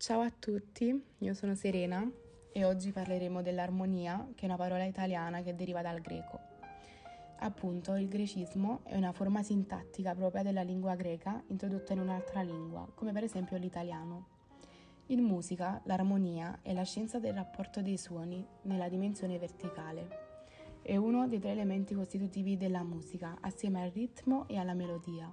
Ciao a tutti, io sono Serena e oggi parleremo dell'armonia, che è una parola italiana che deriva dal greco. Appunto, il grecismo è una forma sintattica propria della lingua greca introdotta in un'altra lingua, come per esempio l'italiano. In musica, l'armonia è la scienza del rapporto dei suoni nella dimensione verticale. È uno dei tre elementi costitutivi della musica, assieme al ritmo e alla melodia.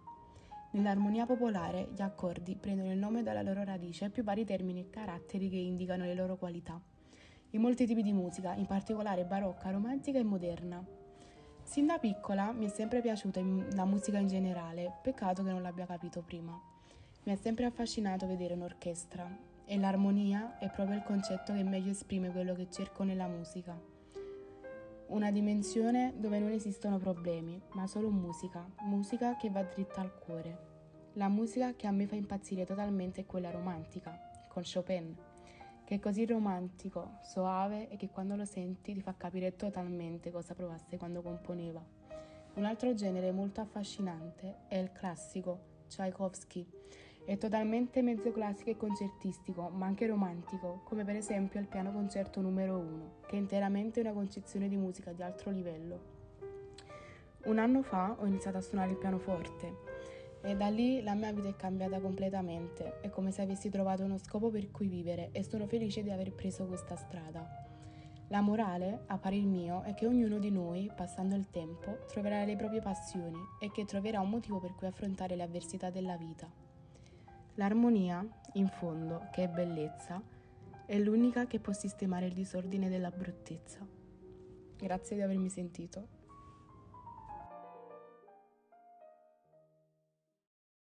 Nell'armonia popolare gli accordi prendono il nome dalla loro radice più vari termini e caratteri che indicano le loro qualità. In molti tipi di musica, in particolare barocca, romantica e moderna. Sin da piccola mi è sempre piaciuta la musica in generale, peccato che non l'abbia capito prima. Mi è sempre affascinato vedere un'orchestra e l'armonia è proprio il concetto che meglio esprime quello che cerco nella musica. Una dimensione dove non esistono problemi, ma solo musica, musica che va dritta al cuore. La musica che a me fa impazzire totalmente è quella romantica, con Chopin, che è così romantico, soave e che quando lo senti ti fa capire totalmente cosa provasse quando componeva. Un altro genere molto affascinante è il classico, Tchaikovsky. È totalmente mezzo classico e concertistico, ma anche romantico, come per esempio il piano concerto numero 1, che è interamente una concezione di musica di altro livello. Un anno fa ho iniziato a suonare il pianoforte e da lì la mia vita è cambiata completamente, è come se avessi trovato uno scopo per cui vivere e sono felice di aver preso questa strada. La morale, a parer mio, è che ognuno di noi, passando il tempo, troverà le proprie passioni e che troverà un motivo per cui affrontare le avversità della vita. L'armonia, in fondo, che è bellezza, è l'unica che può sistemare il disordine della bruttezza. Grazie di avermi sentito.